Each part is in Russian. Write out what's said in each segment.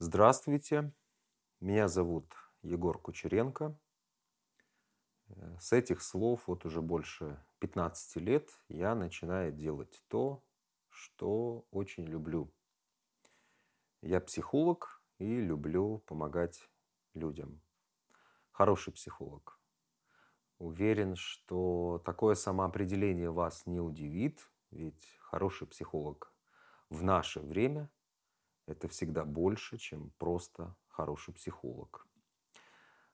Здравствуйте, меня зовут Егор Кучеренко. Э, С этих слов вот уже больше 15 лет я начинаю делать то, что очень люблю. Я психолог и люблю помогать людям. Хороший психолог. Уверен, что такое самоопределение вас не удивит, ведь хороший психолог в наше время – это всегда больше, чем просто хороший психолог.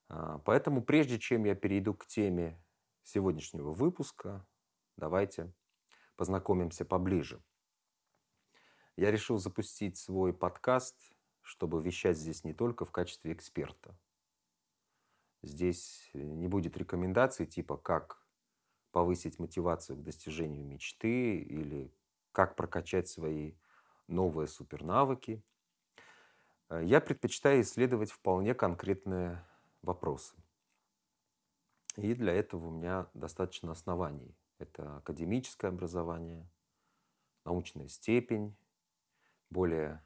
А, Поэтому прежде чем я перейду к теме сегодняшнего выпуска, давайте познакомимся поближе. Я решил запустить свой подкаст, чтобы вещать здесь не только в качестве эксперта. Здесь не будет рекомендаций типа как повысить мотивацию к достижению мечты или как прокачать свои новые супернавыки. Э, Я предпочитаю исследовать вполне конкретные вопросы. И для этого у меня достаточно оснований. Это академическое образование, научная степень, более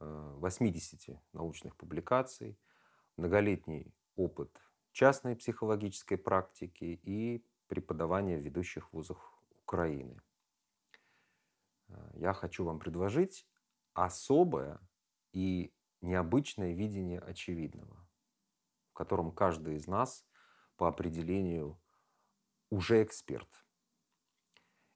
э, 80 научных публикаций, многолетний опыт частной психологической практики и преподавания в ведущих вузах Украины. Э, Я хочу вам предложить особое и необычное видение очевидного, в котором каждый из нас по определению уже эксперт.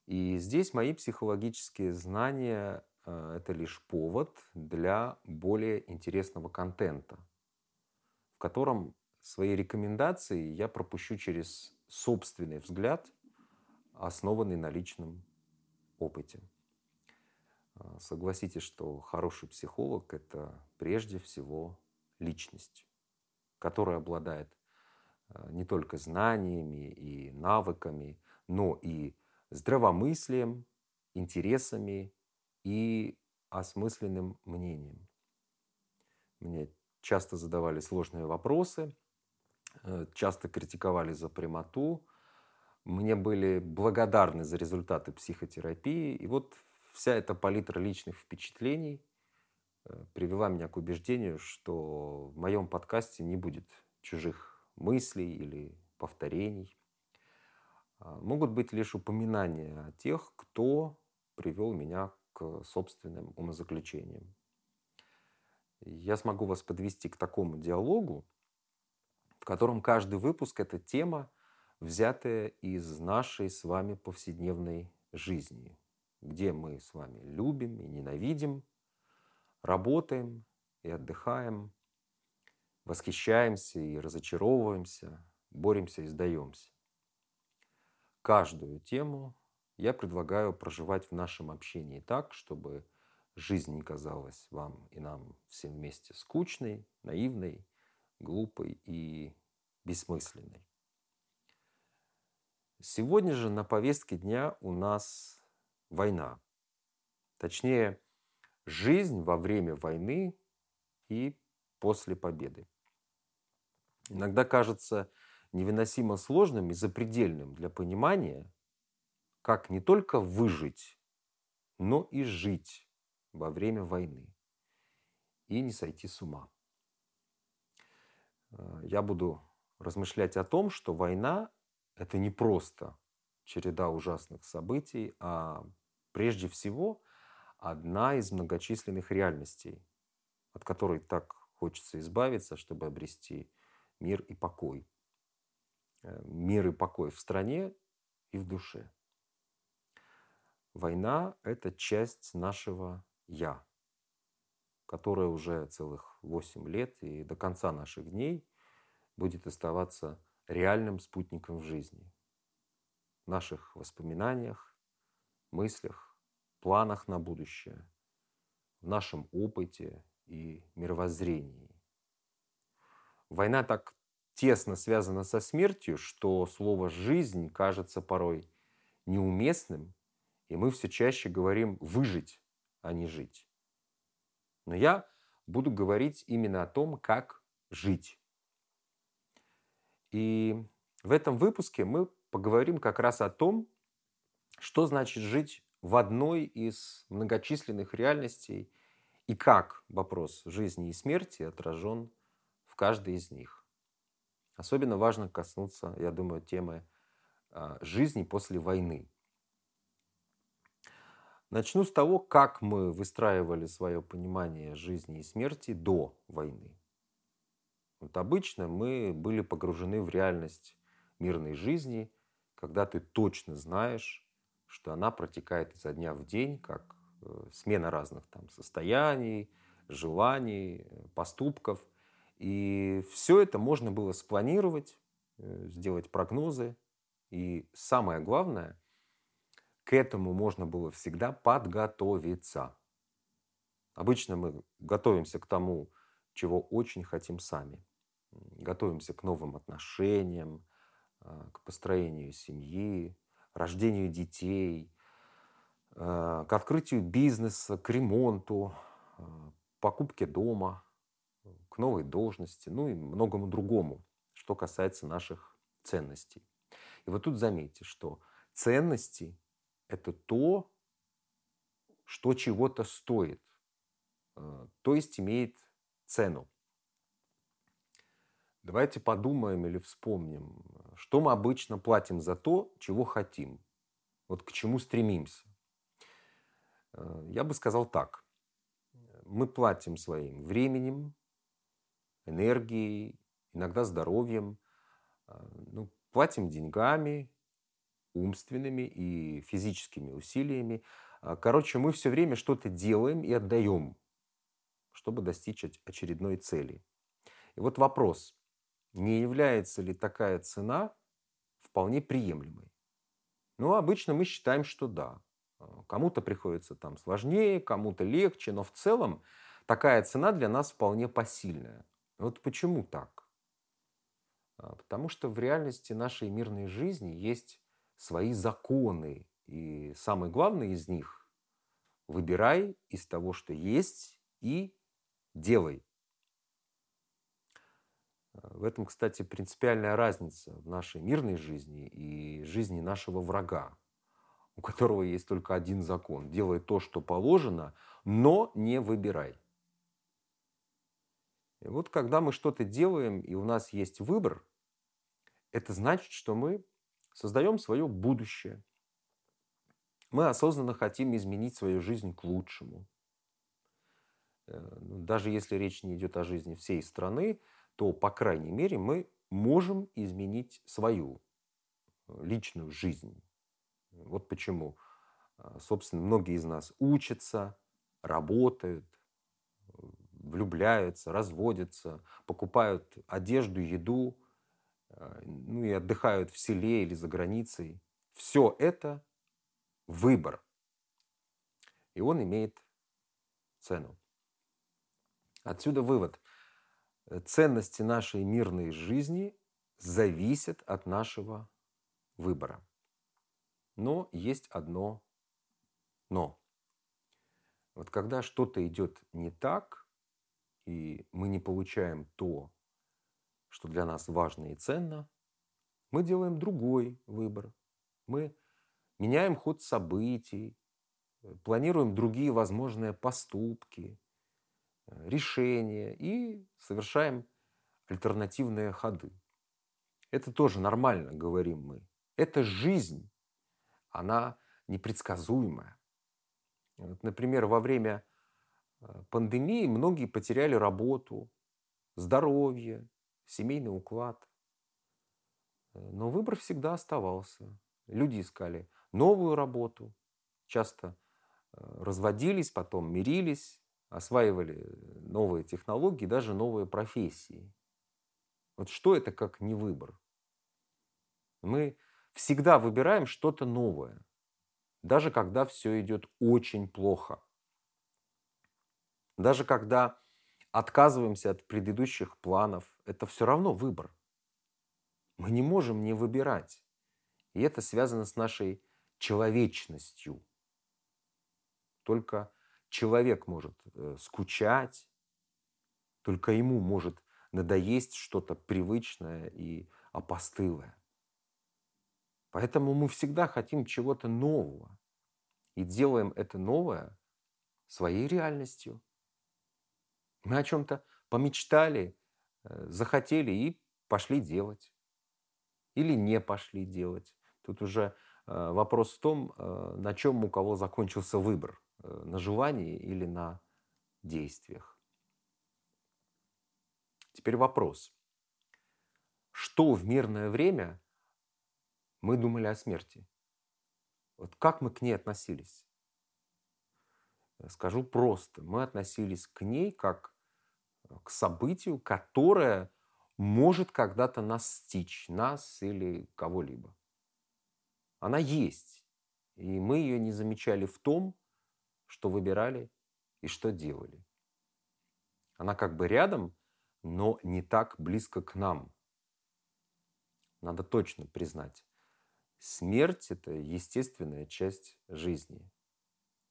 И здесь мои психологические знания э, это лишь повод для более интересного контента, в котором свои рекомендации я пропущу через собственный взгляд, основанный на личном опыте. А, Согласитесь, что хороший психолог – это прежде всего личность, которая обладает а, не только знаниями и навыками, но и здравомыслием, интересами и осмысленным мнением. Мне часто задавали сложные вопросы, э, часто критиковали за прямоту, мне были благодарны за результаты психотерапии. И вот вся эта палитра личных впечатлений э, привела меня к убеждению, что в моем подкасте не будет чужих мыслей или повторений. А, Могут быть лишь упоминания о тех, кто привел меня к собственным умозаключениям. Я смогу вас подвести к такому диалогу, в котором каждый выпуск – это тема, взятая из нашей с вами повседневной жизни, где мы с вами любим и ненавидим, работаем и отдыхаем, восхищаемся и разочаровываемся, боремся и сдаемся. Каждую тему я предлагаю проживать в нашем общении так, чтобы жизнь не казалась вам и нам всем вместе скучной, наивной, глупой и бессмысленной. Сегодня же на повестке дня у нас война. Точнее, жизнь во время войны и после победы. Иногда кажется невыносимо сложным и запредельным для понимания, как не только выжить, но и жить во время войны и не сойти с ума. Э, Я буду размышлять о том, что война – это не просто череда ужасных событий, а прежде всего одна из многочисленных реальностей, от которой так хочется избавиться, чтобы обрести мир и покой. Э, Мир и покой в стране и в душе. Война – это часть нашего «я», которая уже целых 8 лет и до конца наших дней будет оставаться реальным спутником в жизни, наших воспоминаниях, мыслях, планах на будущее, в нашем опыте и мировоззрении. Война так тесно связана со смертью, что слово «жизнь» кажется порой неуместным, и мы все чаще говорим «выжить», а не «жить». Но я буду говорить именно о том, как жить. И в этом выпуске мы поговорим как раз о том, что значит жить в одной из многочисленных реальностей и как вопрос жизни и смерти отражен в каждой из них. Особенно важно коснуться, я думаю, темы а, жизни после войны. Начну с того, как мы выстраивали свое понимание жизни и смерти до войны. Вот обычно мы были погружены в реальность мирной жизни, когда ты точно знаешь, что она протекает изо дня в день, как э, смена разных там состояний, желаний, поступков. И все это можно было спланировать, э, сделать прогнозы. И самое главное, к этому можно было всегда подготовиться. Обычно мы готовимся к тому, чего очень хотим сами. Готовимся к новым отношениям, к построению семьи, рождению детей, а, к открытию бизнеса, к ремонту, а, покупке дома, к новой должности, ну и многому другому, что касается наших ценностей. И вот тут заметьте, что ценности – это то, что чего-то стоит, то есть имеет цену. Давайте подумаем или вспомним, что мы обычно платим за то, чего хотим, вот к чему стремимся. Э, я бы сказал так. Мы платим своим временем, энергией, иногда здоровьем, э, ну, платим деньгами, умственными и физическими усилиями. Э, короче, мы все время что-то делаем и отдаем, чтобы достичь очередной цели. И вот вопрос, не является ли такая цена вполне приемлемой? Ну, обычно мы считаем, что да. А, кому-то приходится там сложнее, кому-то легче, но в целом такая цена для нас вполне посильная. Вот почему так? А, потому что в реальности нашей мирной жизни есть свои законы. И самый главный из них – выбирай из того, что есть, и делай. В этом, кстати, принципиальная разница в нашей мирной жизни и жизни нашего врага, у которого есть только один закон. Делай то, что положено, но не выбирай. И вот когда мы что-то делаем, и у нас есть выбор, это значит, что мы создаем свое будущее. Мы осознанно хотим изменить свою жизнь к лучшему. Э, ну, даже если речь не идет о жизни всей страны, то, по крайней мере, мы можем изменить свою э, личную жизнь. Вот почему, а, собственно, многие из нас учатся, работают, влюбляются, разводятся, покупают одежду, еду, а, ну и отдыхают в селе или за границей. Все это выбор. И он имеет цену. Отсюда вывод – ценности нашей мирной жизни зависят от нашего выбора. Но есть одно но. Вот когда что-то идет не так, и мы не получаем то, что для нас важно и ценно, мы делаем другой выбор. Мы меняем ход событий, э, планируем другие возможные поступки, Э, решения и совершаем альтернативные ходы. Это тоже нормально, говорим мы. Это жизнь, она непредсказуемая. Вот, например, во время э, пандемии многие потеряли работу, здоровье, семейный уклад. Э, но выбор всегда оставался. Люди искали новую работу, часто разводились, потом мирились, осваивали новые технологии, даже новые профессии. Вот что это как не выбор? Мы всегда выбираем что-то новое, даже когда все идет очень плохо. Даже когда отказываемся от предыдущих планов, это все равно выбор. Мы не можем не выбирать. И это связано с нашей человечностью. Только человек может э, скучать, только ему может надоесть что-то привычное и опостылое. Поэтому мы всегда хотим чего-то нового и делаем это новое своей реальностью, Мы о чем-то помечтали, э, захотели и пошли делать. Или не пошли делать. Тут уже э, вопрос в том, на чем у кого закончился выбор. На желании или на действиях. Теперь вопрос. Что в мирное время мы думали о смерти? Вот как мы к ней относились? Скажу просто. Мы относились к ней как к событию, которое может когда-то настичь нас или кого-либо. Она есть. И мы ее не замечали в том, что выбирали и что делали. Она как бы рядом, но не так близко к нам. Надо точно признать. Смерть – это естественная часть жизни,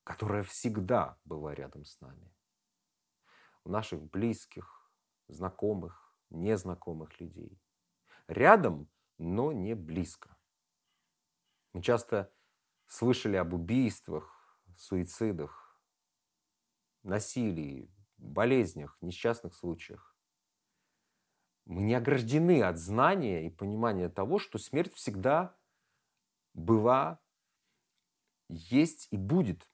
которая всегда была рядом с нами. У наших близких, знакомых, незнакомых людей. Рядом, но не близко. Мы часто слышали об убийствах, суицидах, насилии, болезнях, несчастных случаях. Мы не ограждены от знания и понимания того, что смерть всегда была, есть и будет.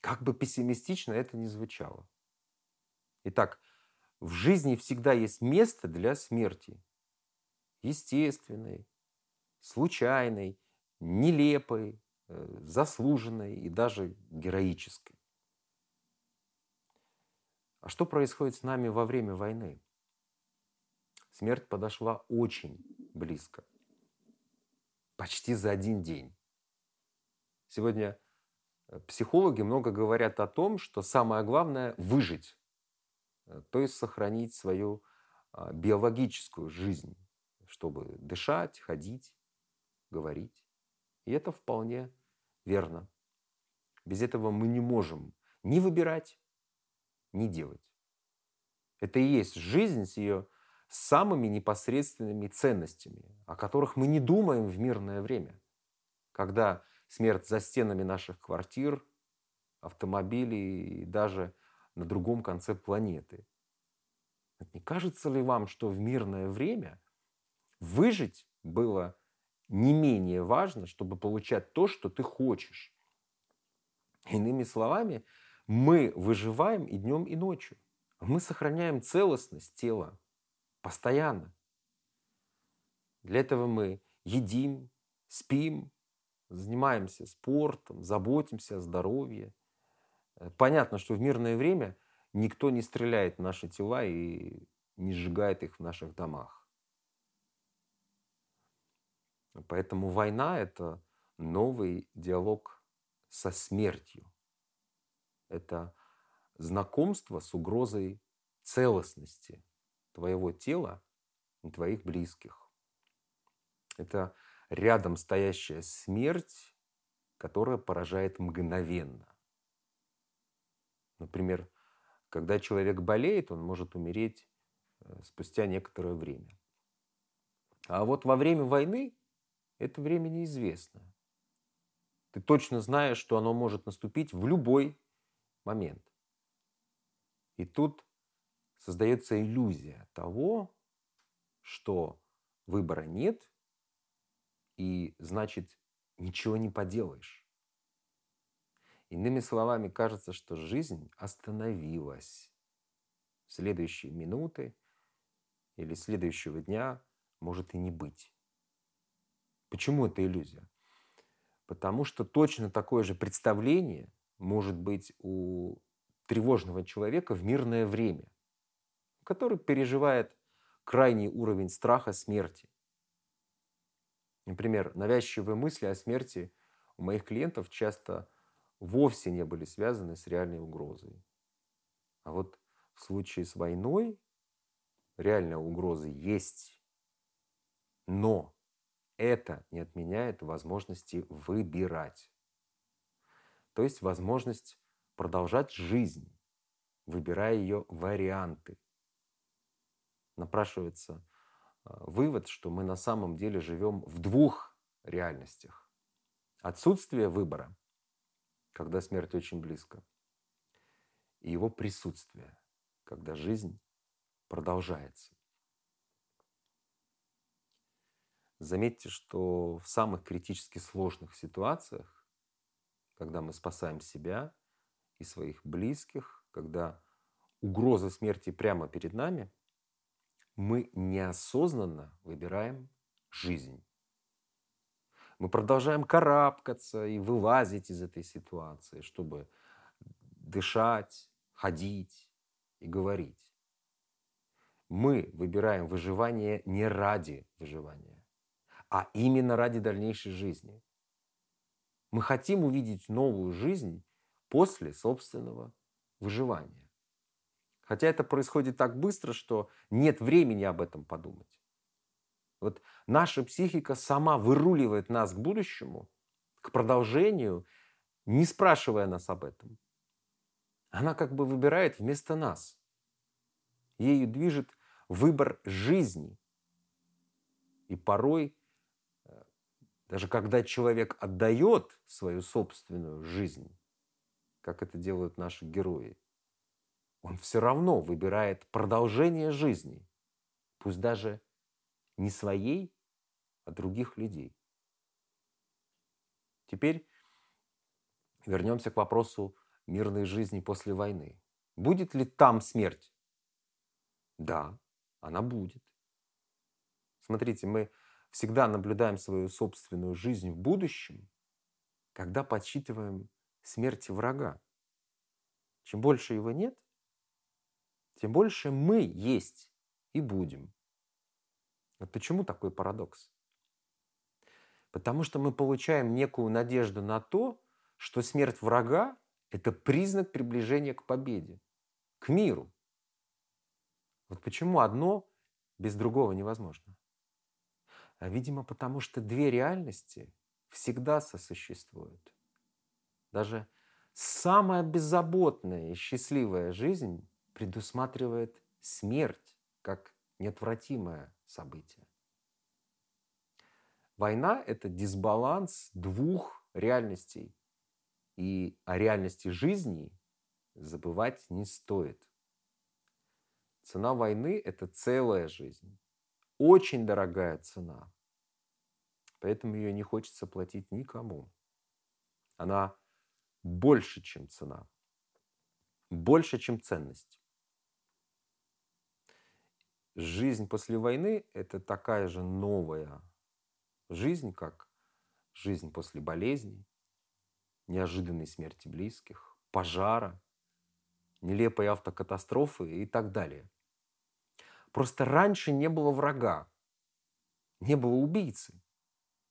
Как бы пессимистично это ни звучало. Итак, в жизни всегда есть место для смерти. Естественной, случайной, нелепой, заслуженной и даже героической. А что происходит с нами во время войны? Смерть подошла очень близко почти за один день. Сегодня э, психологи много говорят о том, что самое главное – выжить, э, то есть сохранить свою а, биологическую жизнь, чтобы дышать, ходить, говорить. И это вполне верно. Без этого мы не можем ни выбирать, ни делать. Это и есть жизнь с ее самыми непосредственными ценностями, о которых мы не думаем в мирное время, когда смерть за стенами наших квартир, автомобилей и даже на другом конце планеты. Не кажется ли вам, что в мирное время выжить было не менее важно, чтобы получать то, что ты хочешь? Иными словами, мы выживаем и днем, и ночью. Мы сохраняем целостность тела, Постоянно. Для этого мы едим, спим, занимаемся спортом, заботимся о здоровье. Э, понятно, что в мирное время никто не стреляет в наши тела и не сжигает их в наших домах. Поэтому война – это новый диалог со смертью. Это знакомство с угрозой целостности твоего тела и твоих близких. Это рядом стоящая смерть, которая поражает мгновенно. Например, когда человек болеет, он может умереть э, спустя некоторое время. А вот во время войны это время неизвестно. Ты точно знаешь, что оно может наступить в любой момент. И тут создается иллюзия того, что выбора нет, и значит ничего не поделаешь. Иными словами, кажется, что жизнь остановилась. Следующие минуты или следующего дня может и не быть. Почему это иллюзия? Потому что точно такое же представление может быть у тревожного человека в мирное время – который переживает крайний уровень страха смерти. Например, навязчивые мысли о смерти у моих клиентов часто вовсе не были связаны с реальной угрозой. А вот в случае с войной реальная угроза есть, но это не отменяет возможности выбирать. То есть возможность продолжать жизнь, выбирая ее варианты напрашивается а, вывод, что мы на самом деле живем в двух реальностях. Отсутствие выбора, когда смерть очень близко, и его присутствие, когда жизнь продолжается. Заметьте, что в самых критически сложных ситуациях, когда мы спасаем себя и своих близких, когда угроза смерти прямо перед нами, мы неосознанно выбираем жизнь. Мы продолжаем карабкаться и вылазить из этой ситуации, чтобы дышать, ходить и говорить. Мы выбираем выживание не ради выживания, а именно ради дальнейшей жизни. Мы хотим увидеть новую жизнь после собственного выживания. Хотя это происходит так быстро, что нет времени об этом подумать. Вот наша психика сама выруливает нас к будущему, к продолжению, не спрашивая нас об этом. Она как бы выбирает вместо нас. Ею движет выбор жизни. И порой, даже когда человек отдает свою собственную жизнь, как это делают наши герои, он все равно выбирает продолжение жизни, пусть даже не своей, а других людей. Теперь вернемся к вопросу мирной жизни после войны. Будет ли там смерть? Да, она будет. Смотрите, мы всегда наблюдаем свою собственную жизнь в будущем, когда подсчитываем смерти врага. Чем больше его нет, тем больше мы есть и будем. Вот почему такой парадокс? Потому что мы получаем некую надежду на то, что смерть врага – это признак приближения к победе, к миру. Вот почему одно без другого невозможно? А, видимо, потому что две реальности всегда сосуществуют. Даже самая беззаботная и счастливая жизнь предусматривает смерть как неотвратимое событие. Война – это дисбаланс двух реальностей. И о реальности жизни забывать не стоит. Цена войны – это целая жизнь. Очень дорогая цена. Поэтому ее не хочется платить никому. Она больше, чем цена. Больше, чем ценность. Жизнь после войны – это такая же новая жизнь, как жизнь после болезни, неожиданной смерти близких, пожара, нелепой автокатастрофы и так далее. Просто раньше не было врага, не было убийцы,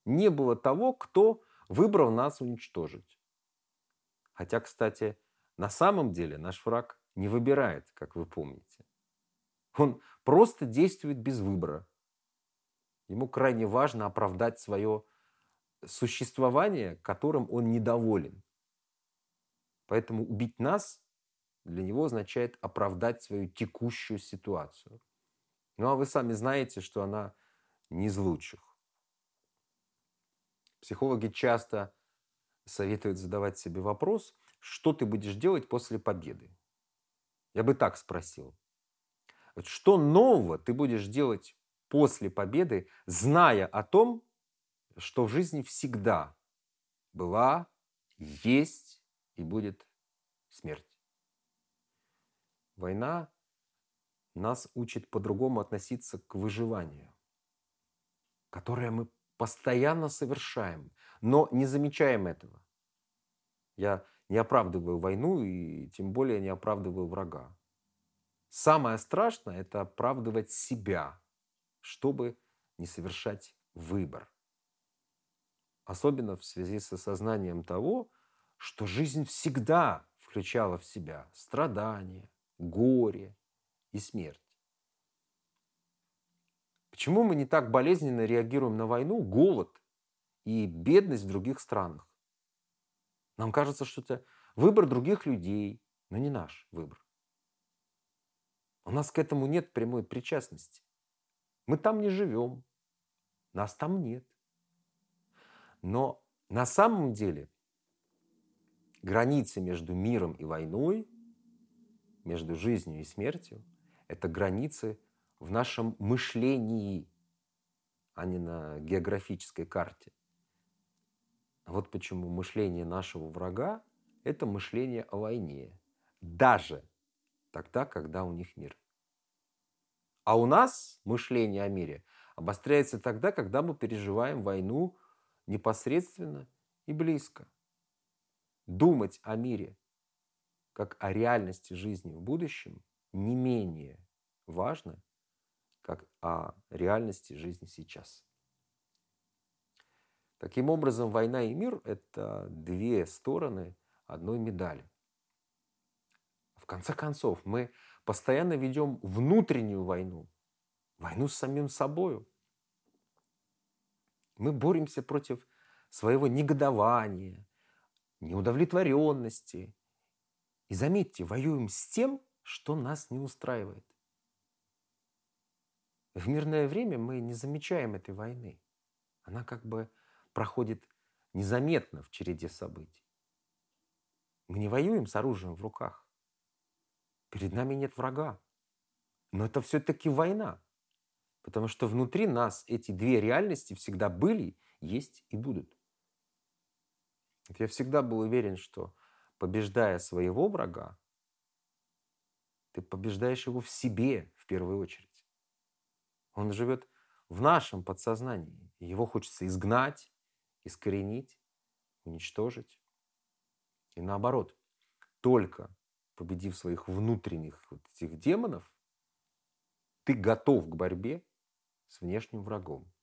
не было того, кто выбрал нас уничтожить. Хотя, кстати, на самом деле наш враг не выбирает, как вы помните. Он просто действует без выбора. Ему крайне важно оправдать свое существование, которым он недоволен. Поэтому убить нас для него означает оправдать свою текущую ситуацию. Ну а вы сами знаете, что она не из лучших. Психологи часто советуют задавать себе вопрос, что ты будешь делать после победы. Я бы так спросил. Что нового ты будешь делать после победы, зная о том, что в жизни всегда была, есть и будет смерть? Война нас учит по-другому относиться к выживанию, которое мы постоянно совершаем, но не замечаем этого. Я не оправдываю войну и тем более не оправдываю врага. Самое страшное – это оправдывать себя, чтобы не совершать выбор. Особенно в связи с осознанием того, что жизнь всегда включала в себя страдания, горе и смерть. Почему мы не так болезненно реагируем на войну, голод и бедность в других странах? Нам кажется, что это выбор других людей, но не наш выбор. У нас к этому нет прямой причастности. Мы там не живем, нас там нет. Но на самом деле границы между миром и войной между жизнью и смертью – это границы в нашем мышлении, а не на географической карте. Вот почему мышление нашего врага – это мышление о войне. Даже тогда, когда у них мир. А у нас мышление о мире обостряется тогда, когда мы переживаем войну непосредственно и близко. Думать о мире как о реальности жизни в будущем не менее важно, как о реальности жизни сейчас. Таким образом, война и мир – это две стороны одной медали. В конце концов, мы постоянно ведем внутреннюю войну, войну с самим собою. Мы боремся против своего негодования, неудовлетворенности. И заметьте, воюем с тем, что нас не устраивает. В мирное время мы не замечаем этой войны. Она как бы проходит незаметно в череде событий. Мы не воюем с оружием в руках. Перед нами нет врага. Но это все-таки война. Потому что внутри нас эти две реальности всегда были, есть и будут. Я всегда был уверен, что побеждая своего врага, ты побеждаешь его в себе в первую очередь. Он живет в нашем подсознании. Его хочется изгнать, искоренить, уничтожить. И наоборот, только победив своих внутренних вот этих демонов, ты готов к борьбе с внешним врагом.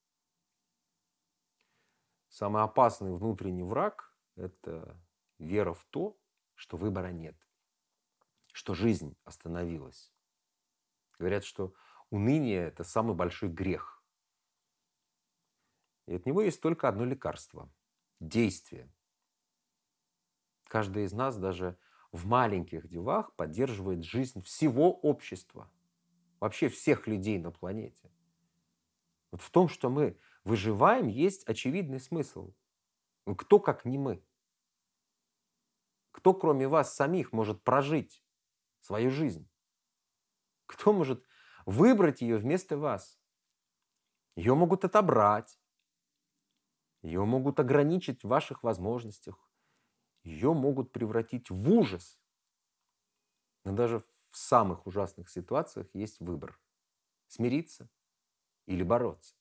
Самый опасный внутренний враг – это вера в то, что выбора нет, что жизнь остановилась. Говорят, что уныние – это самый большой грех. И от него есть только одно лекарство – действие. Каждый из нас даже в маленьких делах поддерживает жизнь всего общества, вообще всех людей на планете. Вот в том, что мы выживаем, есть очевидный смысл. Ну, кто, как не мы? Кто, кроме вас самих, может прожить свою жизнь? Кто может выбрать ее вместо вас? Ее могут отобрать, ее могут ограничить в ваших возможностях. Ее могут превратить в ужас. Но даже в самых ужасных ситуациях есть выбор. Смириться или бороться.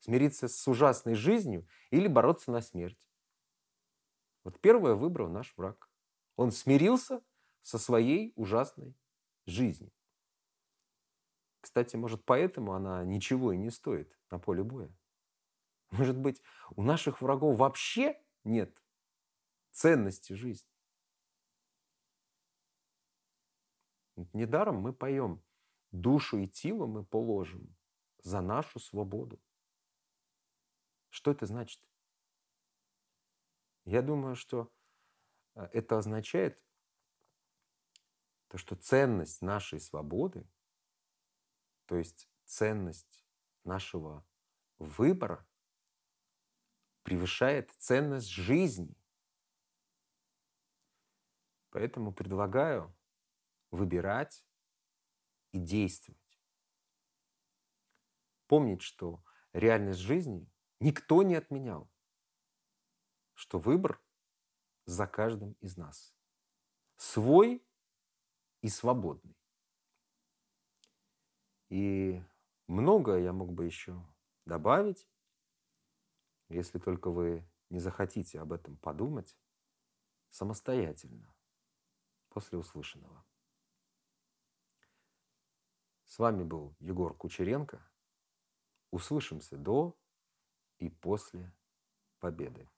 Смириться с ужасной жизнью или бороться на смерть. Вот первое выбрал наш враг. Он смирился со своей ужасной жизнью. Кстати, может, поэтому она ничего и не стоит на поле боя. Может быть, у наших врагов вообще нет ценности жизни. Недаром мы поем «Душу и тело мы положим за нашу свободу». Что это значит? Я думаю, что э, это означает то, что ценность нашей свободы, то есть ценность нашего выбора, превышает ценность жизни. Поэтому предлагаю выбирать и действовать. Помнить, что реальность жизни никто не отменял, что выбор за каждым из нас. Свой и свободный. И многое я мог бы еще добавить, если только вы не захотите об этом подумать самостоятельно после услышанного. С вами был Егор Кучеренко. Услышимся до и после победы.